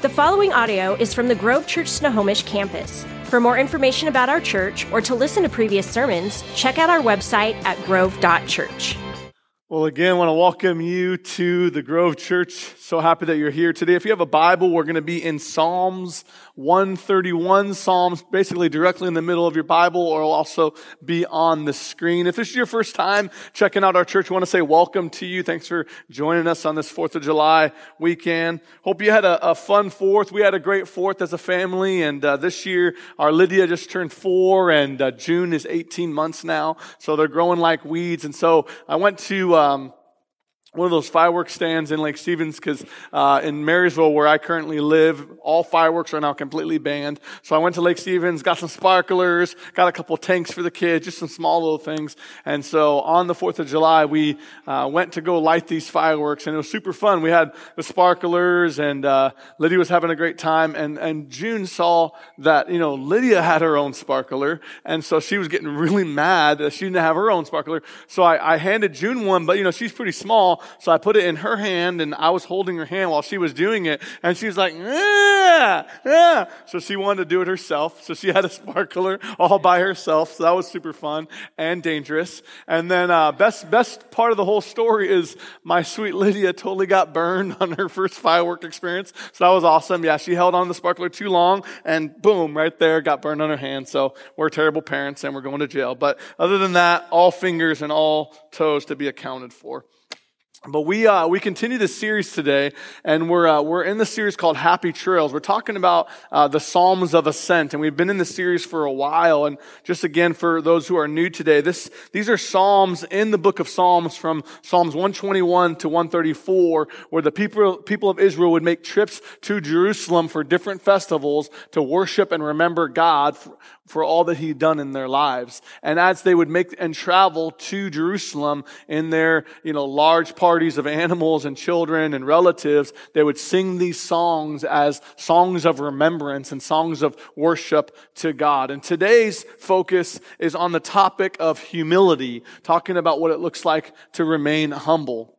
The following audio is from the Grove Church Snohomish campus. For more information about our church or to listen to previous sermons, check out our website at grove.church. Well, again, I want to welcome you to the Grove Church. So happy that you're here today. If you have a Bible, we're going to be in Psalms 131. Psalms basically directly in the middle of your Bible or will also be on the screen. If this is your first time checking out our church, want to say welcome to you. Thanks for joining us on this 4th of July weekend. Hope you had a, a fun 4th. We had a great 4th as a family. And uh, this year, our Lydia just turned four and uh, June is 18 months now. So they're growing like weeds. And so I went to, um, one of those fireworks stands in Lake Stevens because uh, in Marysville, where I currently live, all fireworks are now completely banned. So I went to Lake Stevens, got some sparklers, got a couple tanks for the kids, just some small little things. And so on the 4th of July, we uh, went to go light these fireworks, and it was super fun. We had the sparklers, and uh, Lydia was having a great time. And, and June saw that, you know, Lydia had her own sparkler, and so she was getting really mad that she didn't have her own sparkler. So I, I handed June one, but, you know, she's pretty small. So I put it in her hand and I was holding her hand while she was doing it. And she was like, yeah, yeah. So she wanted to do it herself. So she had a sparkler all by herself. So that was super fun and dangerous. And then, uh, best, best part of the whole story is my sweet Lydia totally got burned on her first firework experience. So that was awesome. Yeah, she held on the sparkler too long and boom, right there, got burned on her hand. So we're terrible parents and we're going to jail. But other than that, all fingers and all toes to be accounted for. But we uh, we continue this series today, and we're uh, we're in the series called Happy Trails. We're talking about uh, the Psalms of Ascent, and we've been in the series for a while. And just again, for those who are new today, this these are psalms in the book of Psalms from Psalms 121 to 134, where the people people of Israel would make trips to Jerusalem for different festivals to worship and remember God for, all that He'd done in their lives. And as they would make and travel to Jerusalem in their you know large parties of animals and children and relatives, they would sing these songs as songs of remembrance and songs of worship to God. And today's focus is on the topic of humility, talking about what it looks like to remain humble.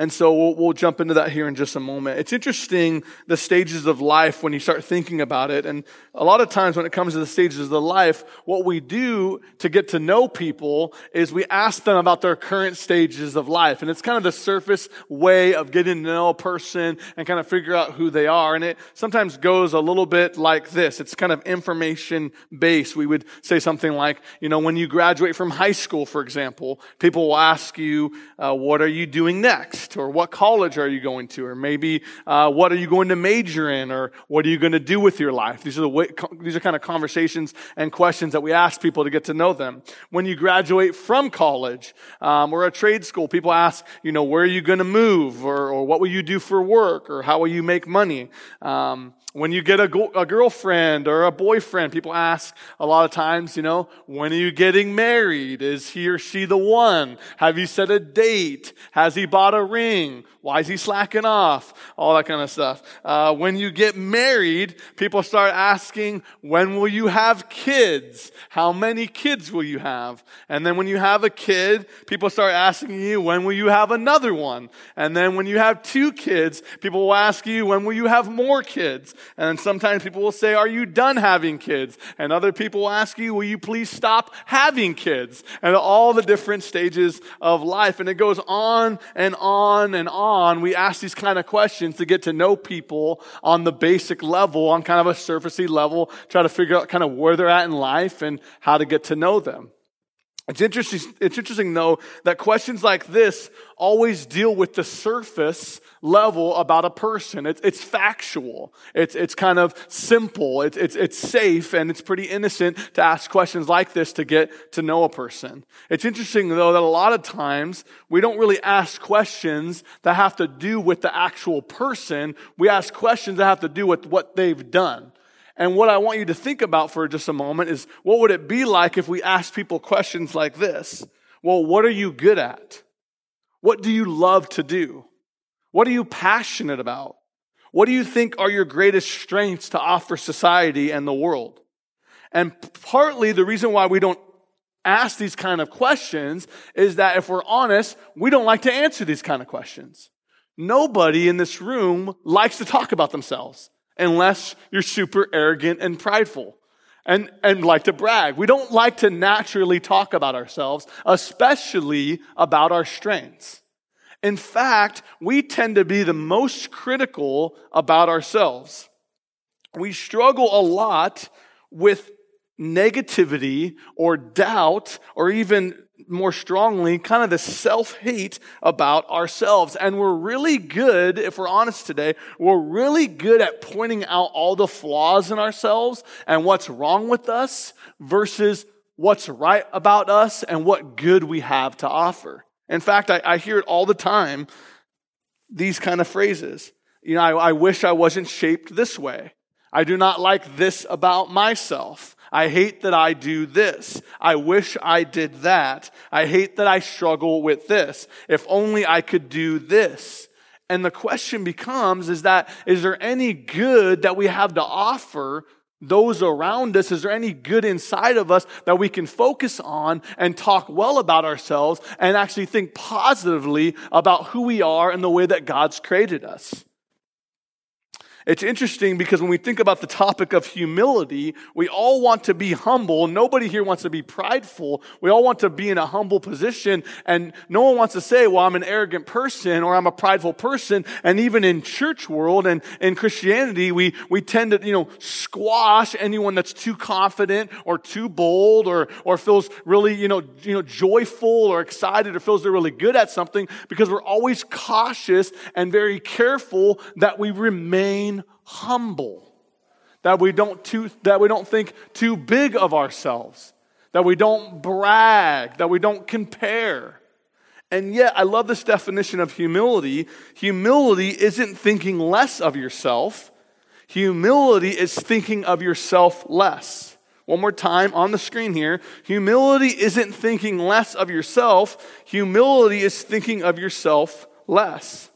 And so we'll, we'll, jump into that here in just a moment. It's interesting the stages of life when you start thinking about it. And a lot of times when it comes to the stages of the life, what we do to get to know people is we ask them about their current stages of life. And it's kind of the surface way of getting to know a person and kind of figure out who they are. And it sometimes goes a little bit like this. It's kind of information based. We would say something like, you know, when you graduate from high school, for example, people will ask you, uh, what are you doing next? Next? Or what college are you going to? Or maybe uh, what are you going to major in? Or what are you going to do with your life? These are the way, these are kind of conversations and questions that we ask people to get to know them. When you graduate from college um, or a trade school, people ask, you know, where are you going to move? Or, or what will you do for work? Or how will you make money? Um, when you get a, go- a, girlfriend or a boyfriend, people ask a lot of times, you know, when are you getting married? Is he or she the one? Have you set a date? Has he bought a ring? Why is he slacking off? All that kind of stuff. Uh, when you get married, people start asking, when will you have kids? How many kids will you have? And then when you have a kid, people start asking you, when will you have another one? And then when you have two kids, people will ask you, when will you have more kids? And sometimes people will say, Are you done having kids? And other people will ask you, Will you please stop having kids? And all the different stages of life. And it goes on and on and on. We ask these kind of questions to get to know people on the basic level, on kind of a surfacey level, try to figure out kind of where they're at in life and how to get to know them. It's interesting, it's interesting though that questions like this always deal with the surface level about a person. It's, it's factual. It's, it's kind of simple. It's, it's, it's safe and it's pretty innocent to ask questions like this to get to know a person. It's interesting though that a lot of times we don't really ask questions that have to do with the actual person. We ask questions that have to do with what they've done. And what I want you to think about for just a moment is what would it be like if we asked people questions like this? Well, what are you good at? What do you love to do? What are you passionate about? What do you think are your greatest strengths to offer society and the world? And partly the reason why we don't ask these kind of questions is that if we're honest, we don't like to answer these kind of questions. Nobody in this room likes to talk about themselves unless you're super arrogant and prideful and, and like to brag. We don't like to naturally talk about ourselves, especially about our strengths. In fact, we tend to be the most critical about ourselves. We struggle a lot with negativity or doubt or even more strongly kind of the self hate about ourselves. And we're really good, if we're honest today, we're really good at pointing out all the flaws in ourselves and what's wrong with us versus what's right about us and what good we have to offer. In fact, I, I hear it all the time these kind of phrases. You know, I, I wish I wasn't shaped this way. I do not like this about myself. I hate that I do this. I wish I did that. I hate that I struggle with this. If only I could do this. And the question becomes is that is there any good that we have to offer those around us? Is there any good inside of us that we can focus on and talk well about ourselves and actually think positively about who we are and the way that God's created us? It's interesting because when we think about the topic of humility, we all want to be humble. Nobody here wants to be prideful. We all want to be in a humble position and no one wants to say, well, I'm an arrogant person or I'm a prideful person. And even in church world and in Christianity, we, we tend to, you know, squash anyone that's too confident or too bold or, or feels really, you know, you know, joyful or excited or feels they're really good at something because we're always cautious and very careful that we remain humble. That we don't too, that we don't think too big of ourselves. That we don't brag, that we don't compare. And yet, I love this definition of humility. Humility isn't thinking less of yourself. Humility is thinking of yourself less. One more time on the screen here. Humility isn't thinking less of yourself. Humility is thinking of yourself less.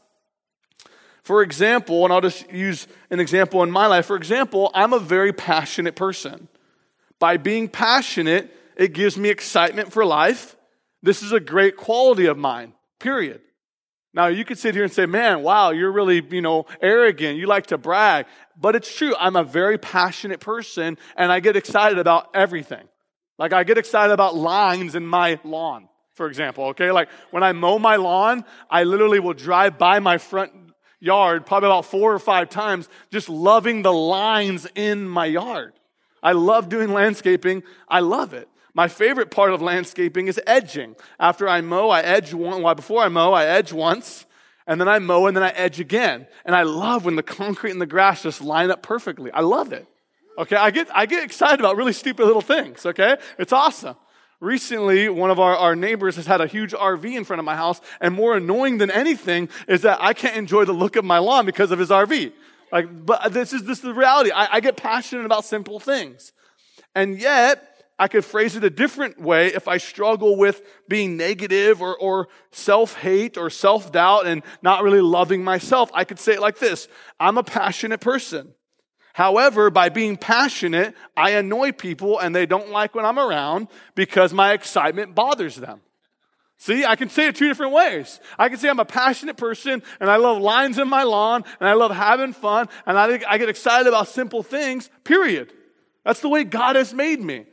For example, and I'll just use an example in my life. For example, I'm a very passionate person. By being passionate, it gives me excitement for life. This is a great quality of mine, period. Now, you could sit here and say, man, wow, you're really, you know, arrogant. You like to brag. But it's true. I'm a very passionate person and I get excited about everything. Like, I get excited about lines in my lawn, for example, okay? Like, when I mow my lawn, I literally will drive by my front yard probably about four or five times, just loving the lines in my yard. I love doing landscaping. I love it. My favorite part of landscaping is edging. After I mow, I edge one. Well, before I mow, I edge once, and then I mow, and then I edge again. And I love when the concrete and the grass just line up perfectly. I love it. Okay, I get I get excited about really stupid little things. Okay, it's awesome. Recently, one of our, our neighbors has had a huge RV in front of my house, and more annoying than anything is that I can't enjoy the look of my lawn because of his RV. Like, but this is this is the reality. I, I get passionate about simple things. And yet, I could phrase it a different way if I struggle with being negative or, or self hate or self doubt and not really loving myself. I could say it like this I'm a passionate person. However, by being passionate, I annoy people and they don't like when I'm around because my excitement bothers them. See, I can say it two different ways. I can say I'm a passionate person and I love lines in my lawn and I love having fun and I, I get excited about simple things, period. That's the way God has made me.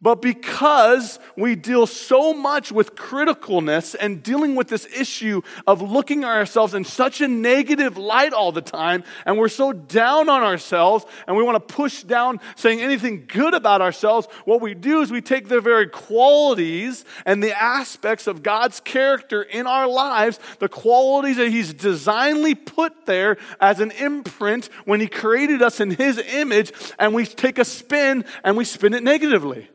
But because we deal so much with criticalness and dealing with this issue of looking at ourselves in such a negative light all the time, and we're so down on ourselves, and we want to push down saying anything good about ourselves, what we do is we take the very qualities and the aspects of God's character in our lives, the qualities that He's designedly put there as an imprint when He created us in His image, and we take a spin and we spin it negatively.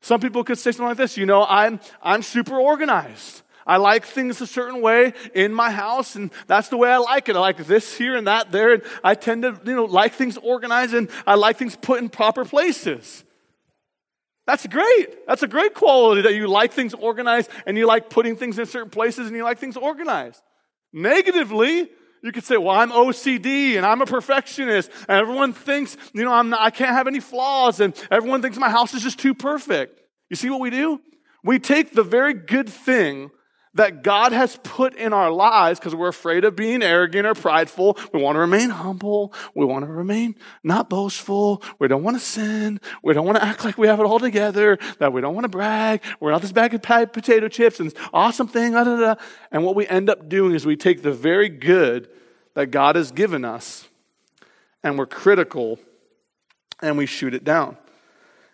Some people could say something like this, you know, I'm, I'm super organized. I like things a certain way in my house, and that's the way I like it. I like this here and that there, and I tend to, you know, like things organized, and I like things put in proper places. That's great. That's a great quality that you like things organized, and you like putting things in certain places, and you like things organized. Negatively, you could say, well, I'm OCD and I'm a perfectionist, and everyone thinks, you know, I'm not, I can't have any flaws, and everyone thinks my house is just too perfect. You see what we do? We take the very good thing that God has put in our lives because we're afraid of being arrogant or prideful. We want to remain humble. We want to remain not boastful. We don't want to sin. We don't want to act like we have it all together, that we don't want to brag. We're not this bag of potato chips and awesome thing. Da, da, da. And what we end up doing is we take the very good that God has given us and we're critical and we shoot it down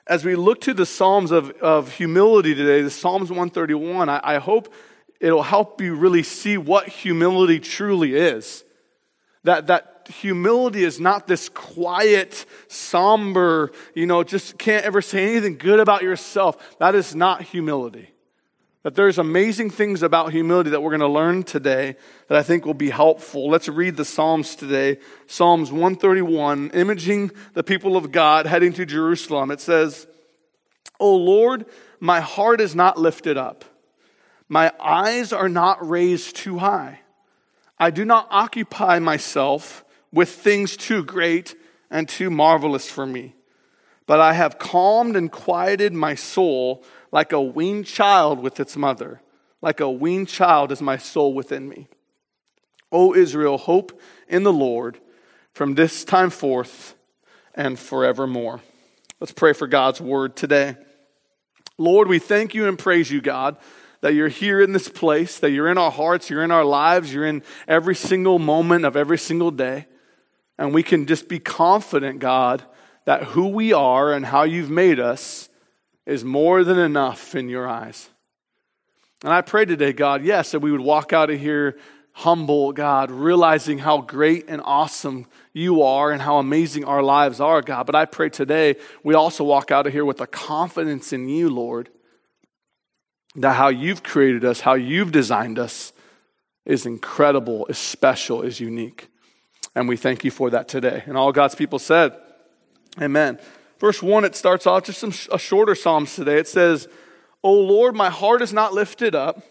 as we look to the Psalms of, of humility today, the Psalms 131, I, I hope it'll help you really see what humility truly is. That, that humility is not this quiet, somber, you know, just can't ever say anything good about yourself. That is not humility. That there's amazing things about humility that we're going to learn today that I think will be helpful. Let's read the Psalms today. Psalms 131, imaging the people of God heading to Jerusalem. It says, O Lord, my heart is not lifted up. My eyes are not raised too high. I do not occupy myself with things too great and too marvelous for me. But I have calmed and quieted my soul like a weaned child with its mother. Like a weaned child is my soul within me. O Israel, hope in the Lord from this time forth and forevermore. Let's pray for God's word today. Lord, we thank you and praise you, God, that you're here in this place, that you're in our hearts, you're in our lives, you're in every single moment of every single day. And we can just be confident, God, that who we are and how you've made us is more than enough in your eyes. And I pray today, God, yes, that we would walk out of here humble, God, realizing how great and awesome you are and how amazing our lives are, God. But I pray today we also walk out of here with a confidence in you, Lord, that how you've created us, how you've designed us is incredible, is special, is unique. And we thank you for that today. And all God's people said, Amen. Verse 1, it starts off just some, a shorter Psalms today. It says, O Lord, my heart is not lifted up.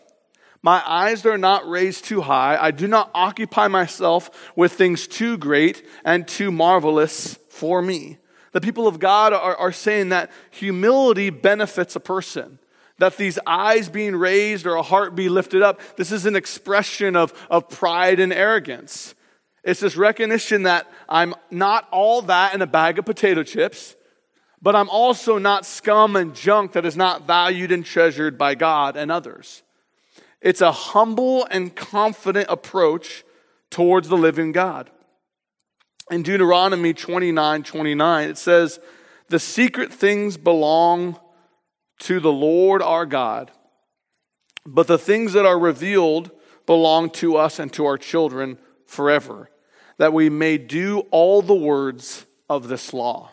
My eyes are not raised too high. I do not occupy myself with things too great and too marvelous for me. The people of God are, are saying that humility benefits a person. That these eyes being raised or a heart be lifted up, this is an expression of, of pride and arrogance. It's this recognition that I'm not all that in a bag of potato chips but I'm also not scum and junk that is not valued and treasured by God and others. It's a humble and confident approach towards the living God. In Deuteronomy 29 29, it says, The secret things belong to the Lord our God, but the things that are revealed belong to us and to our children forever, that we may do all the words of this law.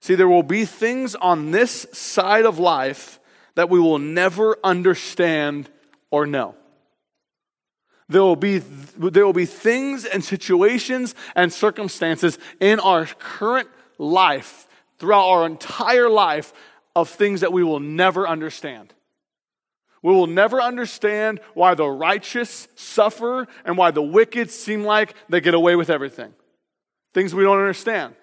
See, there will be things on this side of life that we will never understand or know. There will, be, there will be things and situations and circumstances in our current life, throughout our entire life, of things that we will never understand. We will never understand why the righteous suffer and why the wicked seem like they get away with everything. Things we don't understand.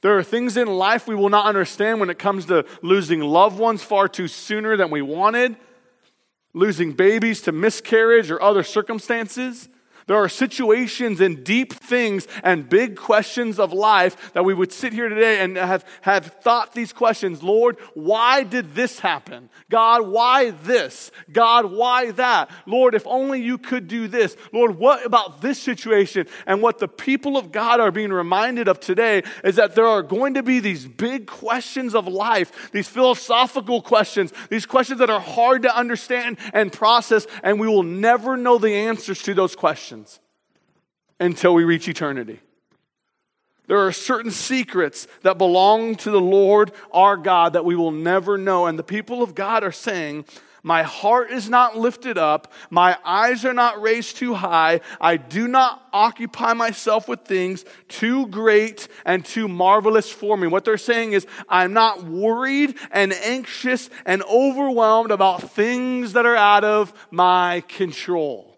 There are things in life we will not understand when it comes to losing loved ones far too sooner than we wanted, losing babies to miscarriage or other circumstances. There are situations and deep things and big questions of life that we would sit here today and have, have thought these questions Lord, why did this happen? God, why this? God, why that? Lord, if only you could do this. Lord, what about this situation? And what the people of God are being reminded of today is that there are going to be these big questions of life, these philosophical questions, these questions that are hard to understand and process, and we will never know the answers to those questions questions until we reach eternity. There are certain secrets that belong to the Lord our God that we will never know. And the people of God are saying, My heart is not lifted up, my eyes are not raised too high, I do not occupy myself with things too great and too marvelous for me. What they're saying is, I'm not worried and anxious and overwhelmed about things that are out of my control.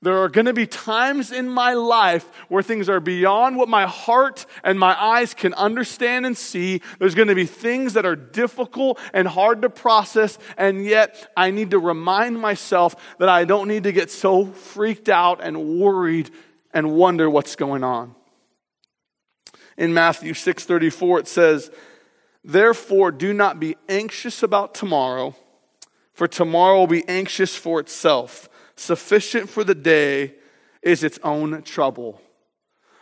There are going to be times in my life where things are beyond what my heart and my eyes can understand and see. There's going to be things that are difficult and hard to process, and yet I need to remind myself that I don't need to get so freaked out and worried and wonder what's going on. In Matthew 6:34 it says, "Therefore do not be anxious about tomorrow, for tomorrow will be anxious for itself." Sufficient for the day is its own trouble.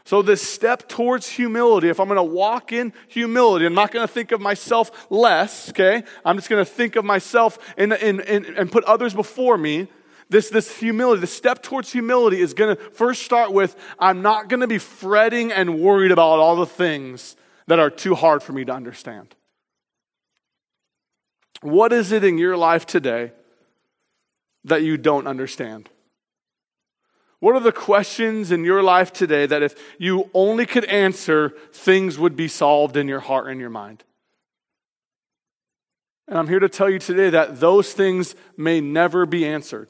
So, this step towards humility, if I'm going to walk in humility, I'm not going to think of myself less, okay? I'm just going to think of myself and put others before me. This, this humility, the step towards humility is going to first start with I'm not going to be fretting and worried about all the things that are too hard for me to understand. What is it in your life today that you don't understand? What are the questions in your life today that if you only could answer, things would be solved in your heart and your mind? And I'm here to tell you today that those things may never be answered.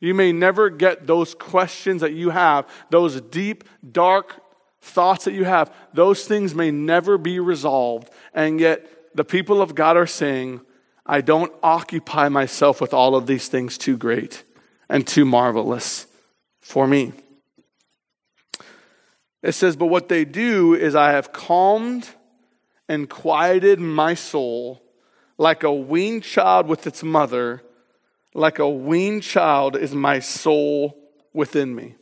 You may never get those questions that you have, those deep, dark thoughts that you have, those things may never be resolved. And yet, the people of God are saying, I don't occupy myself with all of these things too great and too marvelous for me. It says, But what they do is I have calmed and quieted my soul like a weaned child with its mother, like a weaned child is my soul within me.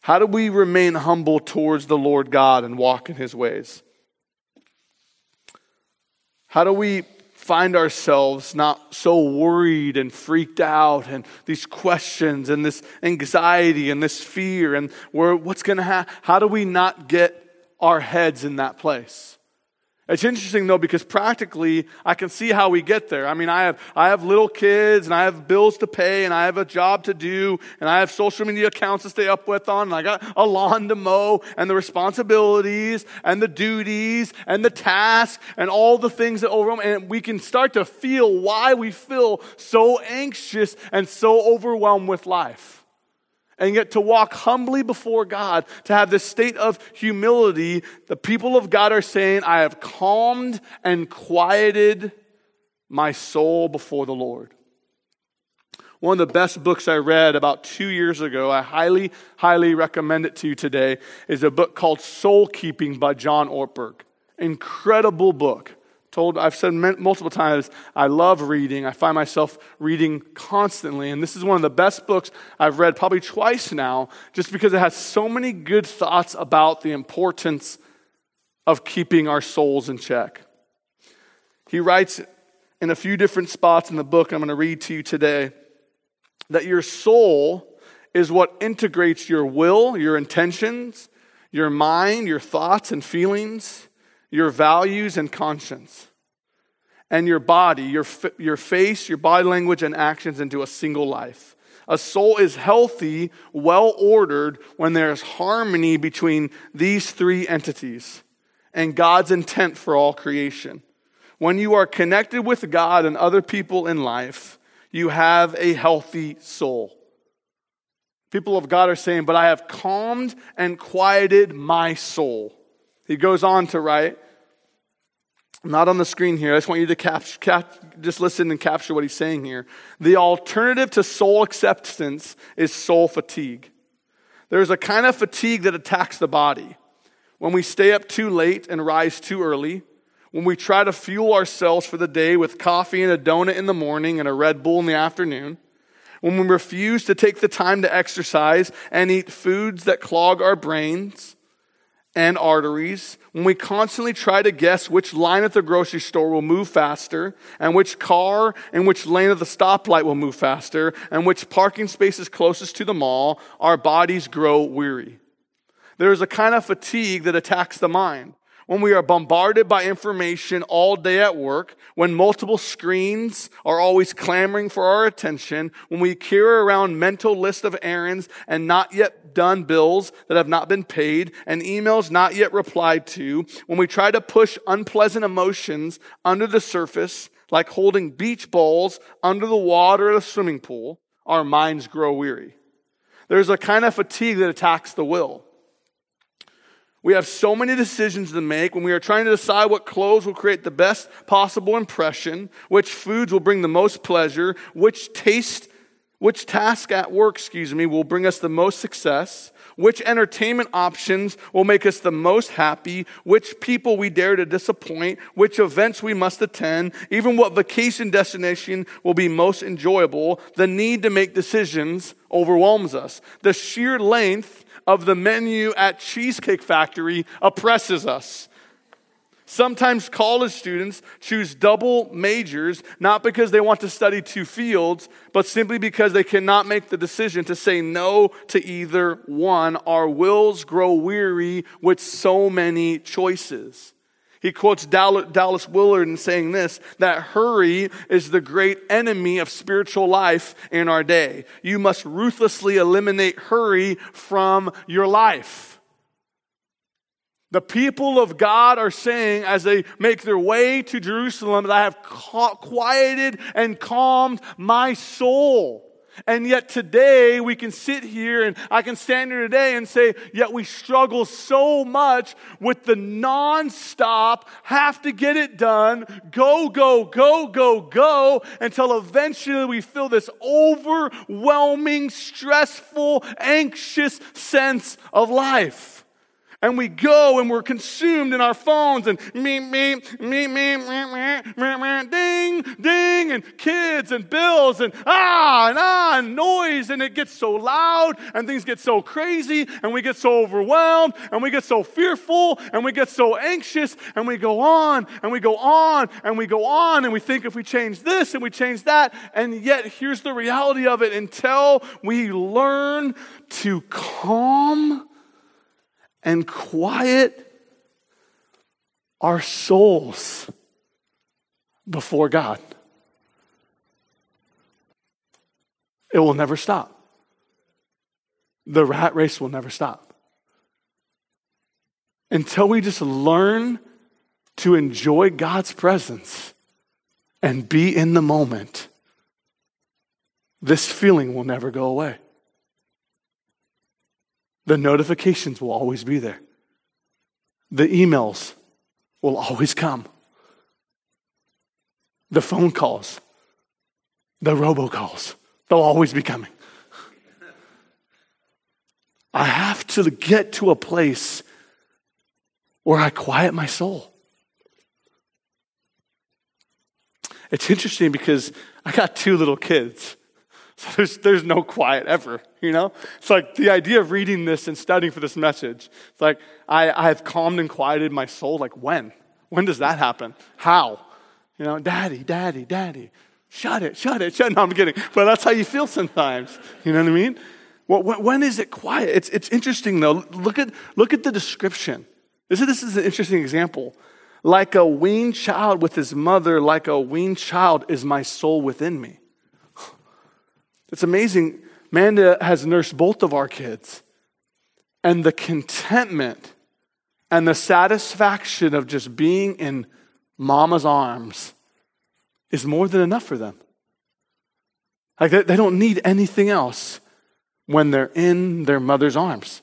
How do we remain humble towards the Lord God and walk in his ways? How do we find ourselves not so worried and freaked out and these questions and this anxiety and this fear and where what's going to happen how do we not get our heads in that place it's interesting though because practically I can see how we get there. I mean, I have I have little kids and I have bills to pay and I have a job to do and I have social media accounts to stay up with on and I got a lawn to mow and the responsibilities and the duties and the tasks and all the things that overwhelm and we can start to feel why we feel so anxious and so overwhelmed with life and yet to walk humbly before God, to have this state of humility, the people of God are saying, I have calmed and quieted my soul before the Lord. One of the best books I read about two years ago, I highly, highly recommend it to you today, is a book called Soul Keeping by John Ortberg. Incredible book told i've said multiple times i love reading. I find myself reading constantly. And this is one of the best books i've read probably twice now just because it has so many good thoughts about the importance of keeping our souls in check. He writes in a few different spots in the book i'm going to read to you today that your soul is what integrates your will your intentions your mind your thoughts and feelings your values and conscience, and your body, your, your face, your body language, and actions into a single life. A soul is healthy, well ordered, when there's harmony between these three entities and God's intent for all creation. When you are connected with God and other people in life, you have a healthy soul. People of God are saying, But I have calmed and quieted my soul. He goes on to write, not on the screen here. I just want you to capture, cap, just listen and capture what he's saying here. The alternative to soul acceptance is soul fatigue. There's a kind of fatigue that attacks the body. When we stay up too late and rise too early, when we try to fuel ourselves for the day with coffee and a donut in the morning and a Red Bull in the afternoon, when we refuse to take the time to exercise and eat foods that clog our brains, and arteries, when we constantly try to guess which line at the grocery store will move faster, and which car and which lane of the stoplight will move faster, and which parking space is closest to the mall, our bodies grow weary. There is a kind of fatigue that attacks the mind when we are bombarded by information all day at work, when multiple screens are always clamoring for our attention, when we carry around mental list of errands and not yet done bills that have not been paid and emails not yet replied to, when we try to push unpleasant emotions under the surface, like holding beach balls under the water of a swimming pool, our minds grow weary. there's a kind of fatigue that attacks the will. We have so many decisions to make when we are trying to decide what clothes will create the best possible impression, which foods will bring the most pleasure, which taste, which task at work, excuse me, will bring us the most success, which entertainment options will make us the most happy, which people we dare to disappoint, which events we must attend, even what vacation destination will be most enjoyable. The need to make decisions overwhelms us. The sheer length of the menu at Cheesecake Factory oppresses us. Sometimes college students choose double majors not because they want to study two fields, but simply because they cannot make the decision to say no to either one. Our wills grow weary with so many choices. He quotes Dallas Willard in saying this that hurry is the great enemy of spiritual life in our day. You must ruthlessly eliminate hurry from your life. The people of God are saying as they make their way to Jerusalem that I have quieted and calmed my soul. And yet today we can sit here and I can stand here today and say, yet we struggle so much with the nonstop, have to get it done, go, go, go, go, go, until eventually we feel this overwhelming, stressful, anxious sense of life and we go and we're consumed in our phones and me, me, me, me, ding, ding, and kids and bills and ah and ah and noise, and it gets so loud and things get so crazy and we get so overwhelmed and we get so fearful and we get so anxious and we go on and we go on and we go on and we think if we change this and we change that, and yet here's the reality of it. Until we learn to calm and quiet our souls before God. It will never stop. The rat race will never stop. Until we just learn to enjoy God's presence and be in the moment, this feeling will never go away. The notifications will always be there. The emails will always come. The phone calls, the robocalls, they'll always be coming. I have to get to a place where I quiet my soul. It's interesting because I got two little kids. So there's, there's no quiet ever, you know? It's like the idea of reading this and studying for this message. It's like, I, I have calmed and quieted my soul. Like, when? When does that happen? How? You know, daddy, daddy, daddy. Shut it, shut it, shut it. No, I'm kidding. But that's how you feel sometimes. You know what I mean? Well, when, when is it quiet? It's, it's interesting, though. Look at, look at the description. This is, this is an interesting example. Like a weaned child with his mother, like a weaned child is my soul within me. It's amazing. Manda has nursed both of our kids. And the contentment and the satisfaction of just being in mama's arms is more than enough for them. Like they, they don't need anything else when they're in their mother's arms,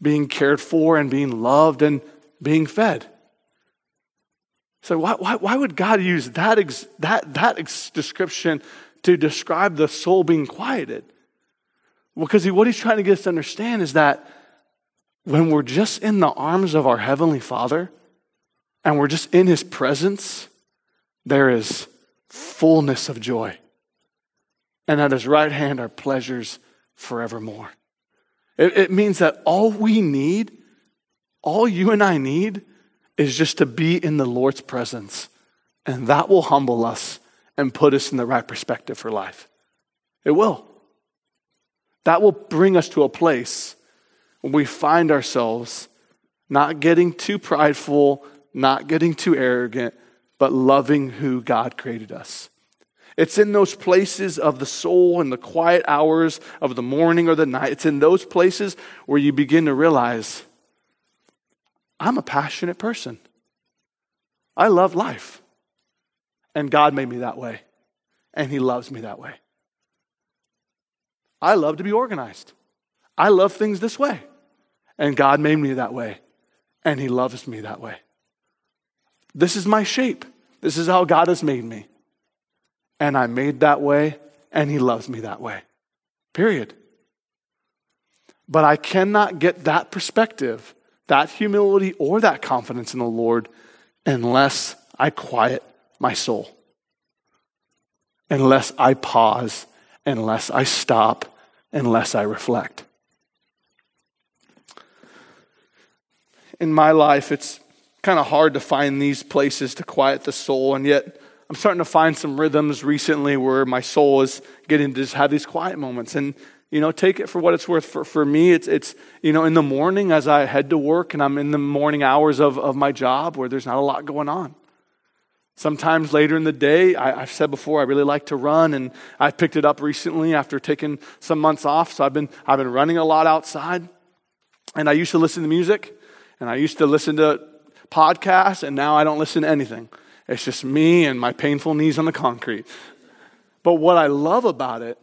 being cared for and being loved and being fed. So why, why, why would God use that, ex, that, that ex description to describe the soul being quieted. Because what he's trying to get us to understand is that when we're just in the arms of our Heavenly Father and we're just in His presence, there is fullness of joy. And at His right hand are pleasures forevermore. It, it means that all we need, all you and I need, is just to be in the Lord's presence. And that will humble us and put us in the right perspective for life. It will. That will bring us to a place when we find ourselves not getting too prideful, not getting too arrogant, but loving who God created us. It's in those places of the soul and the quiet hours of the morning or the night. It's in those places where you begin to realize I'm a passionate person. I love life. And God made me that way. And He loves me that way. I love to be organized. I love things this way. And God made me that way. And He loves me that way. This is my shape. This is how God has made me. And I'm made that way, and He loves me that way. Period. But I cannot get that perspective, that humility, or that confidence in the Lord unless I quiet my soul, unless I pause, unless I stop, unless I reflect. In my life, it's kind of hard to find these places to quiet the soul, and yet I'm starting to find some rhythms recently where my soul is getting to just have these quiet moments. And, you know, take it for what it's worth. For, for me, it's, it's, you know, in the morning as I head to work and I'm in the morning hours of, of my job where there's not a lot going on. Sometimes later in the day, I, have said before, I really like to run, and I've picked it up recently after taking some months off. So I've been, I've been running a lot outside. And I used to listen to music, and I used to listen to podcasts, and now I don't listen to anything. It's just me and my painful knees on the concrete. But what I love about it,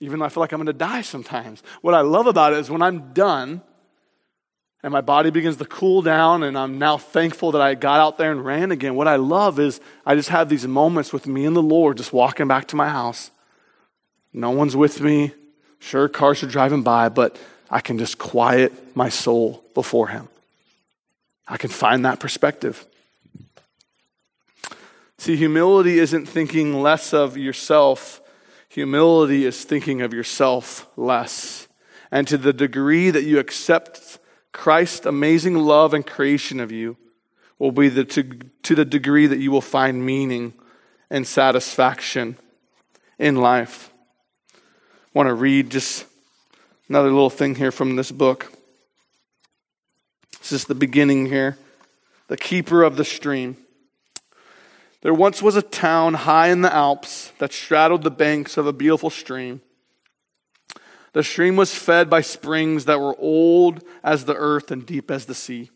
even though I feel like I'm going to die sometimes, what I love about it is when I'm done, and my body begins to cool down and i'm now thankful that i got out there and ran again. What i love is i just have these moments with me and the lord just walking back to my house. No one's with me. Sure cars are driving by but i can just quiet my soul before him. I can find that perspective. See humility isn't thinking less of yourself. Humility is thinking of yourself less. And to the degree that you accept Christ's amazing love and creation of you will be the, to, to the degree that you will find meaning and satisfaction in life. I want to read just another little thing here from this book. This is the beginning here. The keeper of the stream. There once was a town high in the Alps that straddled the banks of a beautiful stream. The stream was fed by springs that were old as the earth and deep as the sea.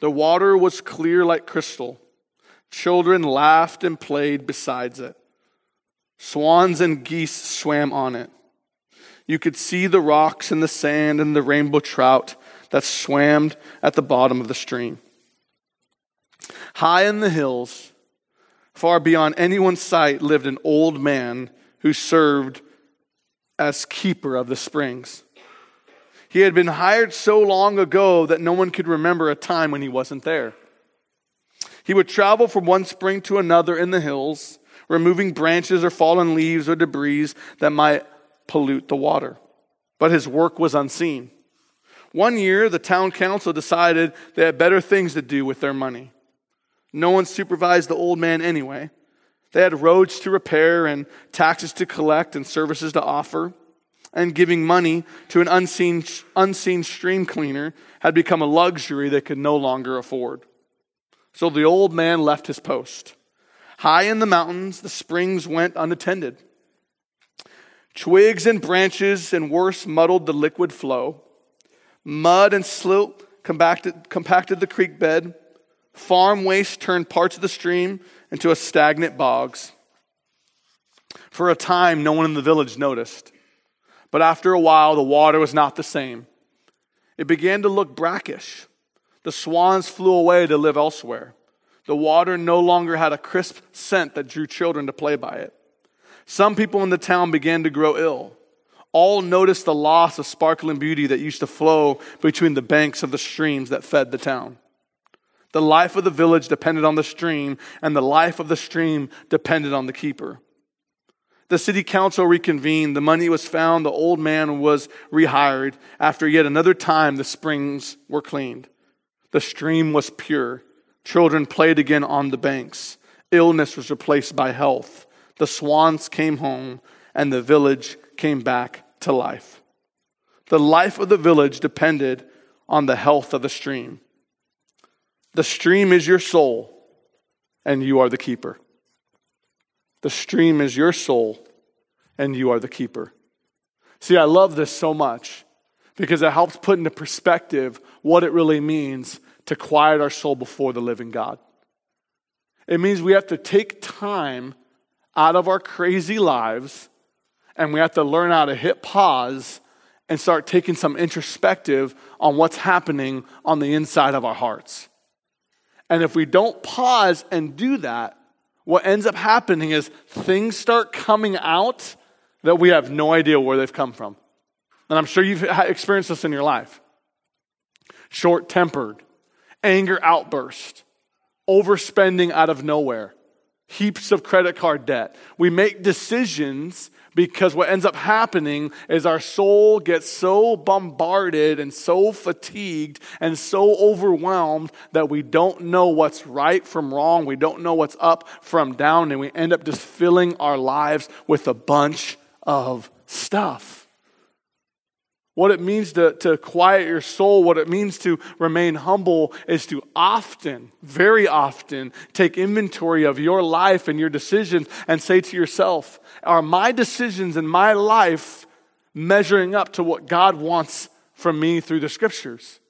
The water was clear like crystal. Children laughed and played besides it. Swans and geese swam on it. You could see the rocks and the sand and the rainbow trout that swam at the bottom of the stream. High in the hills, far beyond anyone's sight, lived an old man who served as keeper of the springs. He had been hired so long ago that no one could remember a time when he wasn't there. He would travel from one spring to another in the hills, removing branches or fallen leaves or debris that might pollute the water. But his work was unseen. One year, the town council decided they had better things to do with their money. No one supervised the old man anyway. They had roads to repair and taxes to collect and services to offer. And giving money to an unseen, unseen stream cleaner had become a luxury they could no longer afford. So the old man left his post. High in the mountains, the springs went unattended. Twigs and branches and worse muddled the liquid flow. Mud and silt compacted, compacted the creek bed. Farm waste turned parts of the stream into a stagnant bogs. For a time, no one in the village noticed. But after a while, the water was not the same. It began to look brackish. The swans flew away to live elsewhere. The water no longer had a crisp scent that drew children to play by it. Some people in the town began to grow ill. All noticed the loss of sparkling beauty that used to flow between the banks of the streams that fed the town. The life of the village depended on the stream, and the life of the stream depended on the keeper. The city council reconvened. The money was found. The old man was rehired. After yet another time, the springs were cleaned. The stream was pure. Children played again on the banks. Illness was replaced by health. The swans came home, and the village came back to life. The life of the village depended on the health of the stream. The stream is your soul, and you are the keeper. The stream is your soul, and you are the keeper. See, I love this so much because it helps put into perspective what it really means to quiet our soul before the living God. It means we have to take time out of our crazy lives And we have to learn how to hit pause and start taking some introspective on what's happening on the inside of our hearts. And if we don't pause and do that, what ends up happening is things start coming out that we have no idea where they've come from. And I'm sure you've experienced this in your life short tempered, anger outburst, overspending out of nowhere, heaps of credit card debt. We make decisions because what ends up happening is our soul gets so bombarded and so fatigued and so overwhelmed that we don't know what's right from wrong. We don't know what's up from down, and we end up just filling our lives with a bunch of stuff what it means to, to quiet your soul, what it means to remain humble, is to often, very often, take inventory of your life and your decisions and say to yourself, Are my decisions in my life measuring up to what God wants from me through the scriptures?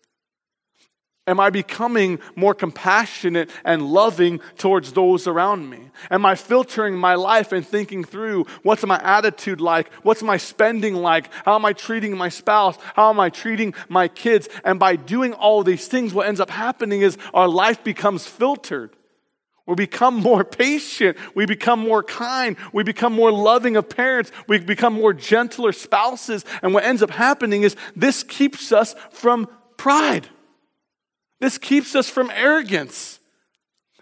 Am I becoming more compassionate and loving towards those around me? Am I filtering my life and thinking through what's my attitude like? What's my spending like? How am I treating my spouse? How am I treating my kids? And by doing all these things, what ends up happening is our life becomes filtered. We become more patient. We become more kind. We become more loving of parents. We become more gentler spouses. And what ends up happening is this keeps us from pride. This keeps us from arrogance,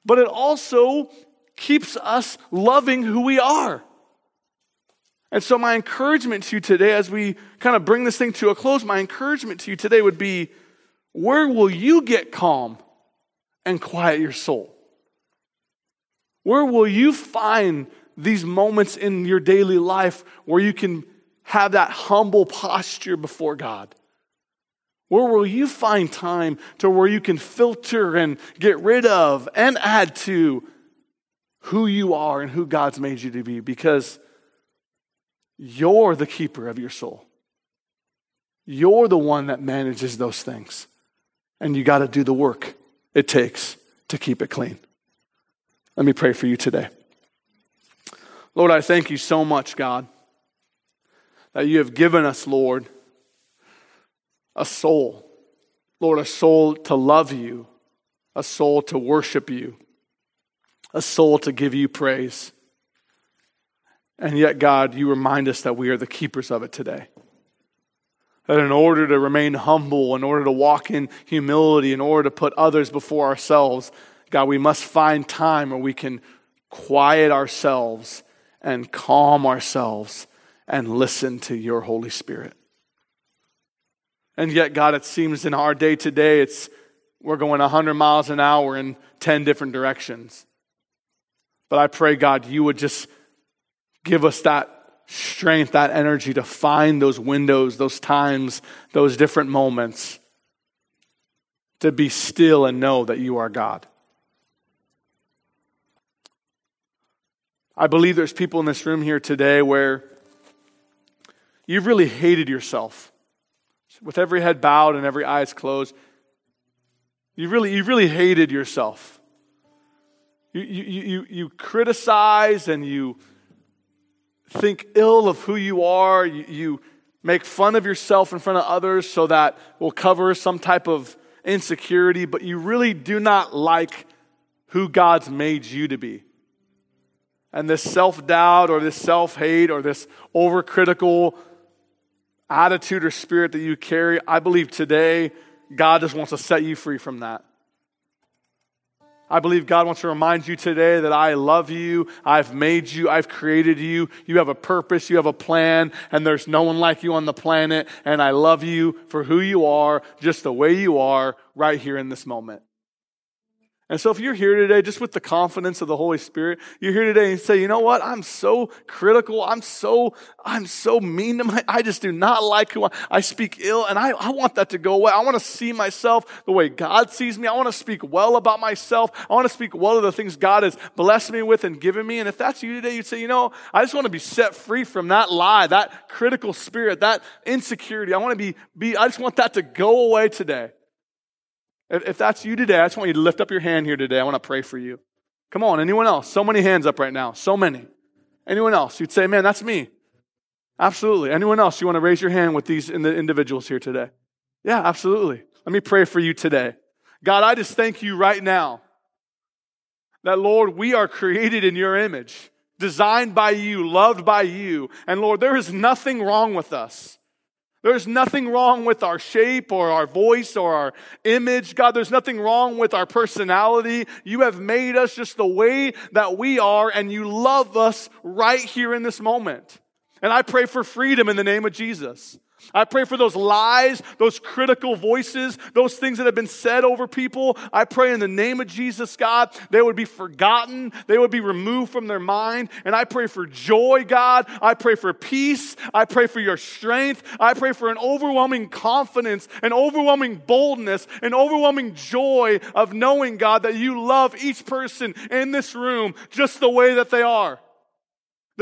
but it also keeps us loving who we are. And so, my encouragement to you today, as we kind of bring this thing to a close, my encouragement to you today would be where will you get calm and quiet your soul? Where will you find these moments in your daily life where you can have that humble posture before God? Where will you find time to where you can filter and get rid of and add to who you are and who God's made you to be? Because you're the keeper of your soul. You're the one that manages those things. And you got to do the work it takes to keep it clean. Let me pray for you today. Lord, I thank you so much, God, that you have given us, Lord a soul. Lord, a soul to love you, a soul to worship you, a soul to give you praise. And yet, God, you remind us that we are the keepers of it today. That in order to remain humble, in order to walk in humility, in order to put others before ourselves, God, we must find time where we can quiet ourselves and calm ourselves and listen to your Holy Spirit. And yet, God, it seems in our day to day, it's we're going 100 miles an hour in 10 different directions. But I pray, God, you would just give us that strength, that energy to find those windows, those times, those different moments to be still and know that you are God. I believe there's people in this room here today where you've really hated yourself with every head bowed and every eyes closed, you really, you really hated yourself. You, you, you, you criticize and you think ill of who you are. You, you make fun of yourself in front of others so that will cover some type of insecurity, but you really do not like who God's made you to be. And this self doubt or this self hate or this overcritical attitude or spirit that you carry, I believe today God just wants to set you free from that. I believe God wants to remind you today that I love you, I've made you, I've created you, you have a purpose, you have a plan, and there's no one like you on the planet, and I love you for who you are, just the way you are, right here in this moment. And so, if you're here today just with the confidence of the Holy Spirit, you're here today and say, you know what? I'm so critical. I'm so, I'm so mean to my, I just do not like who I, I speak ill. And I, I want that to go away. I want to see myself the way God sees me. I want to speak well about myself. I want to speak well of the things God has blessed me with and given me. And if that's you today, you'd say, you know, I just want to be set free from that lie, that critical spirit, that insecurity. I want to be, be, I just want that to go away today. If, that's you today, I just want you to lift up your hand here today. I want to pray for you. Come on, anyone else? So many hands up right now. So many. Anyone else? You'd say, man, that's me. Absolutely. Anyone else, you want to raise your hand with these in the individuals here today? Yeah, absolutely. Let me pray for you today. God, I just thank you right now that, Lord, we are created in your image, designed by you, loved by you. And Lord, there is nothing wrong with us. There's nothing wrong with our shape or our voice or our image. God, there's nothing wrong with our personality. You have made us just the way that we are, and you love us right here in this moment. And I pray for freedom in the name of Jesus. I pray for those lies, those critical voices, those things that have been said over people. I pray in the name of Jesus, God, they would be forgotten. They would be removed from their mind. And I pray for joy, God. I pray for peace. I pray for your strength. I pray for an overwhelming confidence, an overwhelming boldness, an overwhelming joy of knowing, God, that you love each person in this room just the way that they are.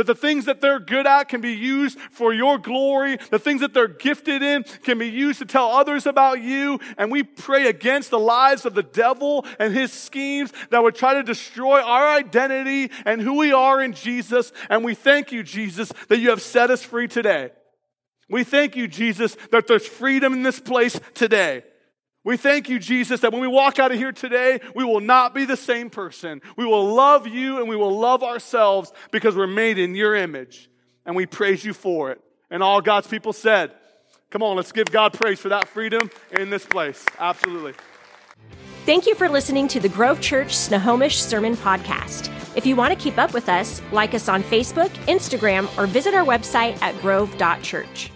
That the things that they're good at can be used for your glory. The things that they're gifted in can be used to tell others about you. And we pray against the lies of the devil and his schemes that would try to destroy our identity and who we are in Jesus. And we thank you, Jesus, that you have set us free today. We thank you, Jesus, that there's freedom in this place today. We thank you, Jesus, that when we walk out of here today, we will not be the same person. We will love you and we will love ourselves because we're made in your image. And we praise you for it. And all God's people said, Come on, let's give God praise for that freedom in this place. Absolutely. Thank you for listening to the Grove Church Snohomish Sermon Podcast. If you want to keep up with us, like us on Facebook, Instagram, or visit our website at grove.church.